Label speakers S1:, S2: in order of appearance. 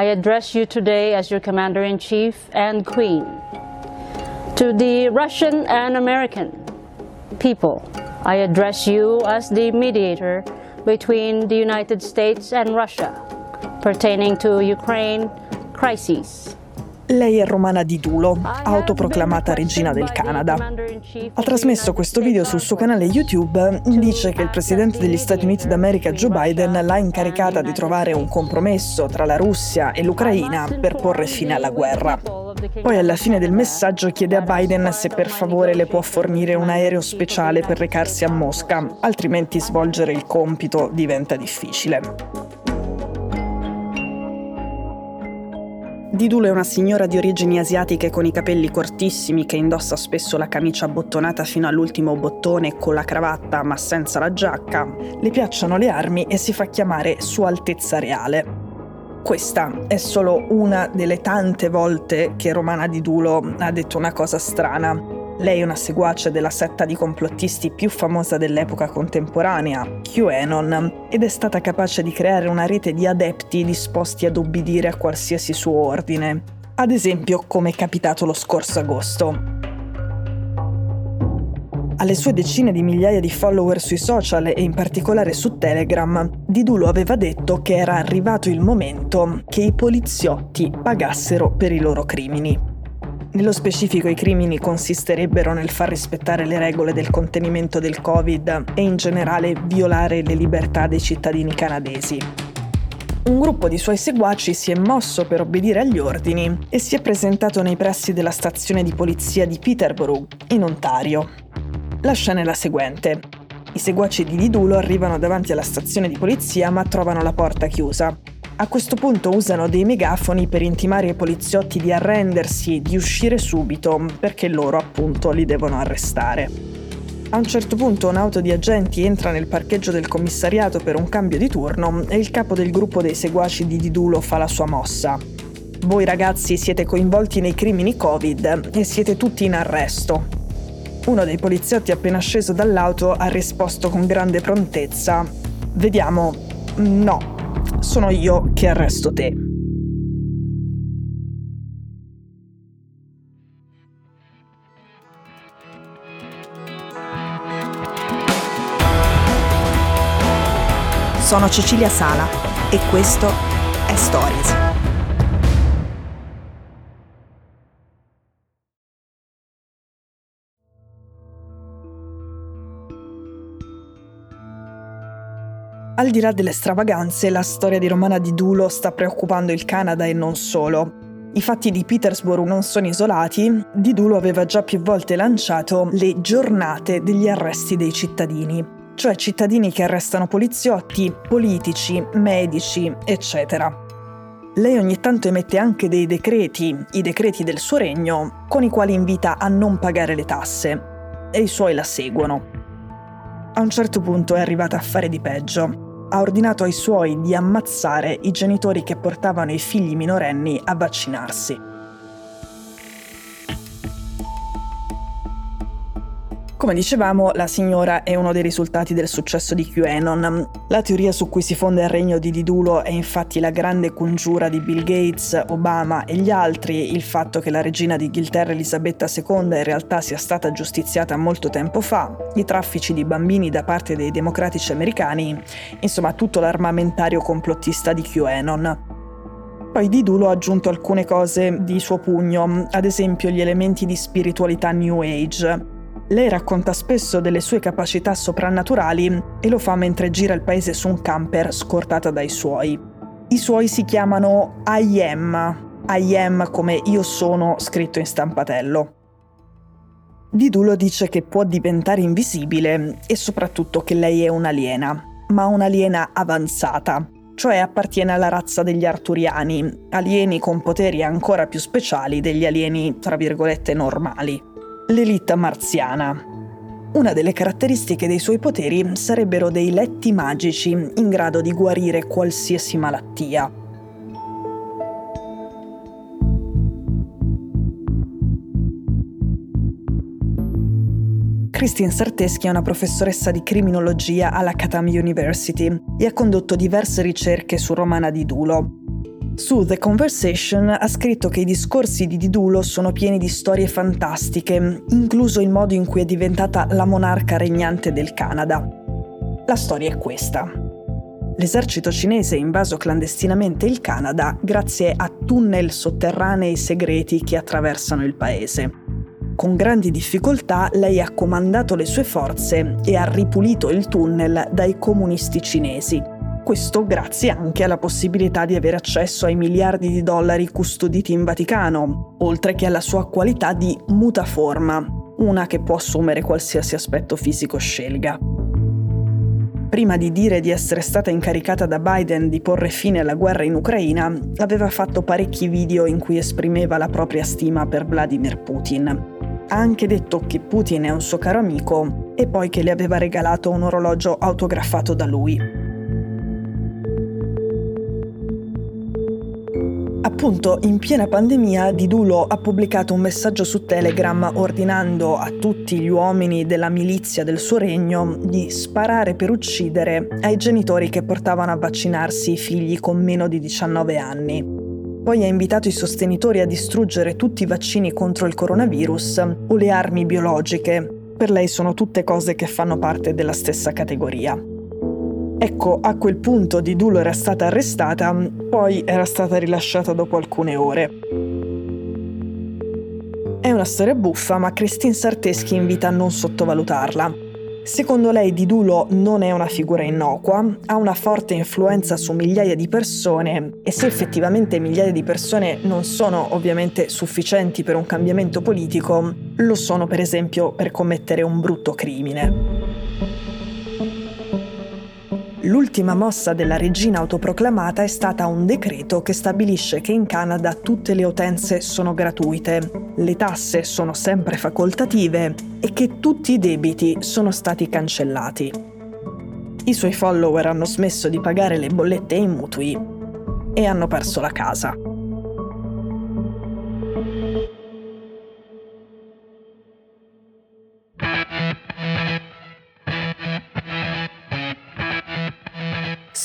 S1: I address you today as your Commander in Chief and Queen. To the Russian and American people, I address you as the mediator between the United States and Russia pertaining to Ukraine crises.
S2: Lei è Romana Di Dulo, autoproclamata regina del Canada. Ha trasmesso questo video sul suo canale YouTube, dice che il presidente degli Stati Uniti d'America Joe Biden l'ha incaricata di trovare un compromesso tra la Russia e l'Ucraina per porre fine alla guerra. Poi alla fine del messaggio chiede a Biden se per favore le può fornire un aereo speciale per recarsi a Mosca, altrimenti svolgere il compito diventa difficile. Didul è una signora di origini asiatiche con i capelli cortissimi che indossa spesso la camicia abbottonata fino all'ultimo bottone con la cravatta ma senza la giacca. Le piacciono le armi e si fa chiamare Sua Altezza Reale. Questa è solo una delle tante volte che Romana Didulo ha detto una cosa strana. Lei è una seguace della setta di complottisti più famosa dell'epoca contemporanea, QAnon, ed è stata capace di creare una rete di adepti disposti ad obbedire a qualsiasi suo ordine. Ad esempio, come è capitato lo scorso agosto. Alle sue decine di migliaia di follower sui social e in particolare su Telegram, Didulo aveva detto che era arrivato il momento che i poliziotti pagassero per i loro crimini. Nello specifico i crimini consisterebbero nel far rispettare le regole del contenimento del Covid e in generale violare le libertà dei cittadini canadesi. Un gruppo di suoi seguaci si è mosso per obbedire agli ordini e si è presentato nei pressi della stazione di polizia di Peterborough, in Ontario. La scena è la seguente. I seguaci di Didulo arrivano davanti alla stazione di polizia ma trovano la porta chiusa a questo punto usano dei megafoni per intimare i poliziotti di arrendersi e di uscire subito, perché loro appunto li devono arrestare. A un certo punto un'auto di agenti entra nel parcheggio del commissariato per un cambio di turno e il capo del gruppo dei seguaci di Didulo fa la sua mossa. Voi ragazzi siete coinvolti nei crimini Covid e siete tutti in arresto. Uno dei poliziotti appena sceso dall'auto ha risposto con grande prontezza. Vediamo, no, sono io che arresto te. Sono Cecilia Sala e questo è Stories. Al di là delle stravaganze, la storia di Romana di Dulo sta preoccupando il Canada e non solo. I fatti di Petersburg non sono isolati, Di Dulo aveva già più volte lanciato le giornate degli arresti dei cittadini, cioè cittadini che arrestano poliziotti, politici, medici, eccetera. Lei ogni tanto emette anche dei decreti, i decreti del suo regno, con i quali invita a non pagare le tasse, e i suoi la seguono. A un certo punto è arrivata a fare di peggio ha ordinato ai suoi di ammazzare i genitori che portavano i figli minorenni a vaccinarsi. Come dicevamo, la signora è uno dei risultati del successo di QAnon. La teoria su cui si fonda il regno di Didulo è infatti la grande congiura di Bill Gates, Obama e gli altri, il fatto che la regina d'Inghilterra Elisabetta II in realtà sia stata giustiziata molto tempo fa, i traffici di bambini da parte dei democratici americani, insomma tutto l'armamentario complottista di QAnon. Poi Didulo ha aggiunto alcune cose di suo pugno, ad esempio gli elementi di spiritualità New Age. Lei racconta spesso delle sue capacità soprannaturali e lo fa mentre gira il paese su un camper scortata dai suoi. I suoi si chiamano I am, I am come io sono scritto in stampatello. Didulo dice che può diventare invisibile e soprattutto che lei è un'aliena, ma un'aliena avanzata, cioè appartiene alla razza degli arturiani, alieni con poteri ancora più speciali degli alieni, tra virgolette, normali l'elite marziana. Una delle caratteristiche dei suoi poteri sarebbero dei letti magici in grado di guarire qualsiasi malattia. Christine Sarteschi è una professoressa di criminologia alla Chatham University e ha condotto diverse ricerche su Romana di Dulo. Su The Conversation ha scritto che i discorsi di Didulo sono pieni di storie fantastiche, incluso il modo in cui è diventata la monarca regnante del Canada. La storia è questa. L'esercito cinese ha invaso clandestinamente il Canada grazie a tunnel sotterranei segreti che attraversano il paese. Con grandi difficoltà lei ha comandato le sue forze e ha ripulito il tunnel dai comunisti cinesi. Questo grazie anche alla possibilità di avere accesso ai miliardi di dollari custoditi in Vaticano, oltre che alla sua qualità di mutaforma, una che può assumere qualsiasi aspetto fisico scelga. Prima di dire di essere stata incaricata da Biden di porre fine alla guerra in Ucraina, aveva fatto parecchi video in cui esprimeva la propria stima per Vladimir Putin ha anche detto che Putin è un suo caro amico e poi che le aveva regalato un orologio autografato da lui. Appunto, in piena pandemia, Didulo ha pubblicato un messaggio su Telegram ordinando a tutti gli uomini della milizia del suo regno di sparare per uccidere ai genitori che portavano a vaccinarsi i figli con meno di 19 anni. Poi ha invitato i sostenitori a distruggere tutti i vaccini contro il coronavirus o le armi biologiche. Per lei sono tutte cose che fanno parte della stessa categoria. Ecco, a quel punto Didulo era stata arrestata, poi era stata rilasciata dopo alcune ore. È una storia buffa, ma Christine Sarteschi invita a non sottovalutarla. Secondo lei Didulo non è una figura innocua, ha una forte influenza su migliaia di persone e se effettivamente migliaia di persone non sono ovviamente sufficienti per un cambiamento politico, lo sono per esempio per commettere un brutto crimine. L'ultima mossa della regina autoproclamata è stata un decreto che stabilisce che in Canada tutte le utenze sono gratuite, le tasse sono sempre facoltative e che tutti i debiti sono stati cancellati. I suoi follower hanno smesso di pagare le bollette e i mutui e hanno perso la casa.